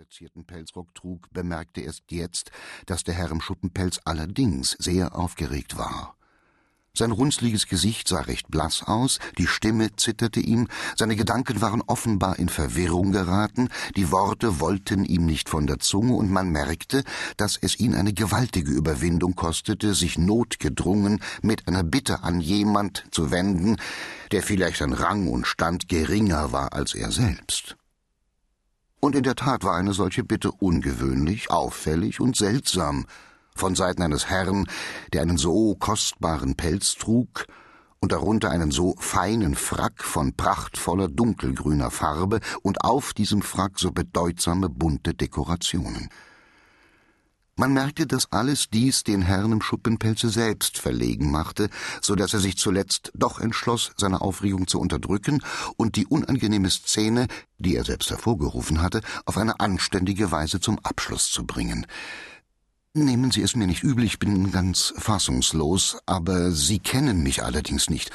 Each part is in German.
verzierten Pelzrock trug, bemerkte erst jetzt, dass der Herr im Schuppenpelz allerdings sehr aufgeregt war. Sein runzliges Gesicht sah recht blass aus, die Stimme zitterte ihm, seine Gedanken waren offenbar in Verwirrung geraten, die Worte wollten ihm nicht von der Zunge, und man merkte, dass es ihn eine gewaltige Überwindung kostete, sich notgedrungen mit einer Bitte an jemand zu wenden, der vielleicht an Rang und Stand geringer war als er selbst. Und in der Tat war eine solche Bitte ungewöhnlich, auffällig und seltsam, von Seiten eines Herrn, der einen so kostbaren Pelz trug und darunter einen so feinen Frack von prachtvoller dunkelgrüner Farbe und auf diesem Frack so bedeutsame bunte Dekorationen. Man merkte, dass alles dies den Herrn im Schuppenpelze selbst verlegen machte, so dass er sich zuletzt doch entschloss, seine Aufregung zu unterdrücken und die unangenehme Szene, die er selbst hervorgerufen hatte, auf eine anständige Weise zum Abschluss zu bringen. Nehmen Sie es mir nicht übel, ich bin ganz fassungslos, aber Sie kennen mich allerdings nicht.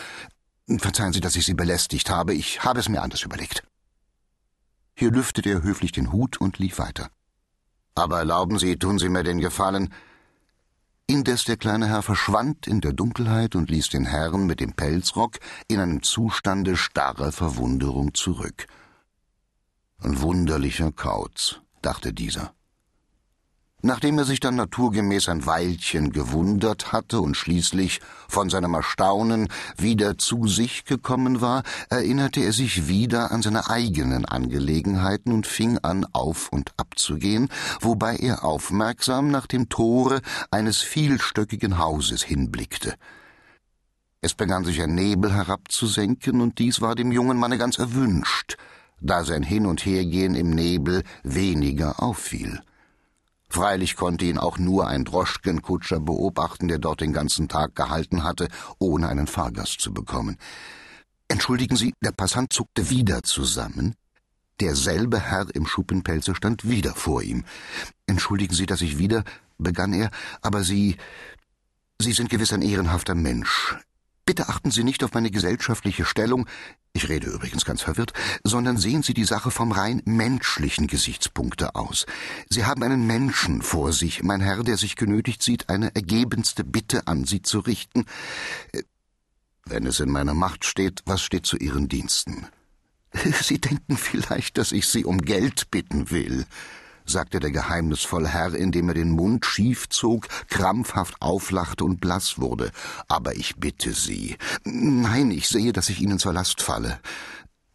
Verzeihen Sie, dass ich Sie belästigt habe, ich habe es mir anders überlegt. Hier lüftete er höflich den Hut und lief weiter. Aber erlauben Sie, tun Sie mir den Gefallen. Indes der kleine Herr verschwand in der Dunkelheit und ließ den Herrn mit dem Pelzrock in einem Zustande starrer Verwunderung zurück. Ein wunderlicher Kauz, dachte dieser. Nachdem er sich dann naturgemäß ein Weilchen gewundert hatte und schließlich von seinem Erstaunen wieder zu sich gekommen war, erinnerte er sich wieder an seine eigenen Angelegenheiten und fing an, auf und abzugehen, wobei er aufmerksam nach dem Tore eines vielstöckigen Hauses hinblickte. Es begann sich ein Nebel herabzusenken, und dies war dem jungen Manne ganz erwünscht, da sein Hin und Hergehen im Nebel weniger auffiel. Freilich konnte ihn auch nur ein Droschkenkutscher beobachten, der dort den ganzen Tag gehalten hatte, ohne einen Fahrgast zu bekommen. Entschuldigen Sie, der Passant zuckte wieder zusammen. Derselbe Herr im Schuppenpelze stand wieder vor ihm. Entschuldigen Sie, dass ich wieder, begann er, aber Sie, Sie sind gewiss ein ehrenhafter Mensch. Bitte achten Sie nicht auf meine gesellschaftliche Stellung, ich rede übrigens ganz verwirrt, sondern sehen Sie die Sache vom rein menschlichen Gesichtspunkte aus. Sie haben einen Menschen vor sich, mein Herr, der sich genötigt sieht, eine ergebenste Bitte an Sie zu richten. Äh, wenn es in meiner Macht steht, was steht zu Ihren Diensten? Sie denken vielleicht, dass ich Sie um Geld bitten will sagte der geheimnisvolle Herr, indem er den Mund schief zog, krampfhaft auflachte und blass wurde. Aber ich bitte Sie. Nein, ich sehe, dass ich Ihnen zur Last falle.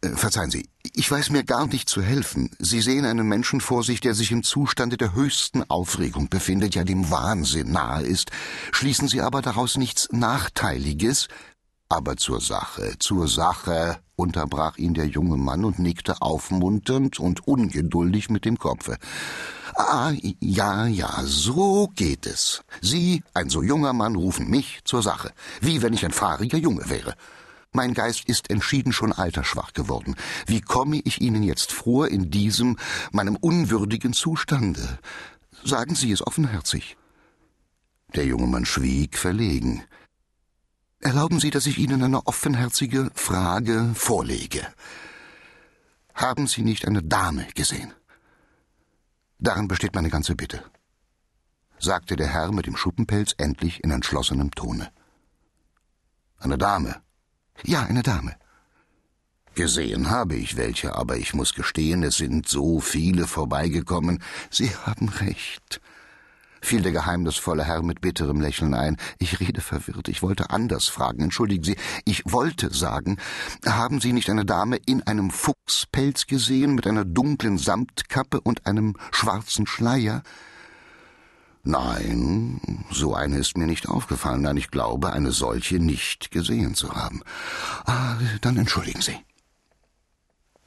Äh, verzeihen Sie, ich weiß mir gar nicht zu helfen. Sie sehen einen Menschen vor sich, der sich im Zustande der höchsten Aufregung befindet, ja dem Wahnsinn nahe ist. Schließen Sie aber daraus nichts Nachteiliges? Aber zur Sache, zur Sache, unterbrach ihn der junge Mann und nickte aufmunternd und ungeduldig mit dem Kopfe. Ah, ja, ja, so geht es. Sie, ein so junger Mann, rufen mich zur Sache, wie wenn ich ein fahriger Junge wäre. Mein Geist ist entschieden schon altersschwach geworden. Wie komme ich Ihnen jetzt vor in diesem, meinem unwürdigen Zustande? Sagen Sie es offenherzig. Der junge Mann schwieg verlegen. Erlauben Sie, dass ich Ihnen eine offenherzige Frage vorlege. Haben Sie nicht eine Dame gesehen? Darin besteht meine ganze Bitte, sagte der Herr mit dem Schuppenpelz endlich in entschlossenem Tone. Eine Dame? Ja, eine Dame. Gesehen habe ich welche, aber ich muss gestehen, es sind so viele vorbeigekommen. Sie haben recht fiel der geheimnisvolle Herr mit bitterem Lächeln ein. Ich rede verwirrt, ich wollte anders fragen. Entschuldigen Sie, ich wollte sagen, haben Sie nicht eine Dame in einem Fuchspelz gesehen, mit einer dunklen Samtkappe und einem schwarzen Schleier? Nein, so eine ist mir nicht aufgefallen, nein, ich glaube, eine solche nicht gesehen zu haben. Ah, dann entschuldigen Sie.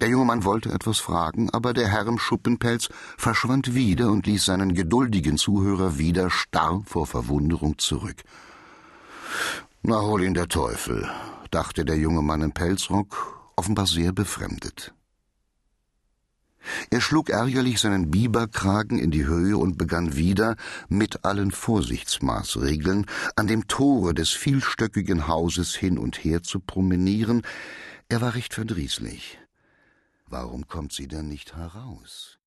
Der junge Mann wollte etwas fragen, aber der Herr im Schuppenpelz verschwand wieder und ließ seinen geduldigen Zuhörer wieder starr vor Verwunderung zurück. Na, hol ihn der Teufel, dachte der junge Mann im Pelzrock, offenbar sehr befremdet. Er schlug ärgerlich seinen Biberkragen in die Höhe und begann wieder, mit allen Vorsichtsmaßregeln, an dem Tore des vielstöckigen Hauses hin und her zu promenieren. Er war recht verdrießlich. Warum kommt sie denn nicht heraus?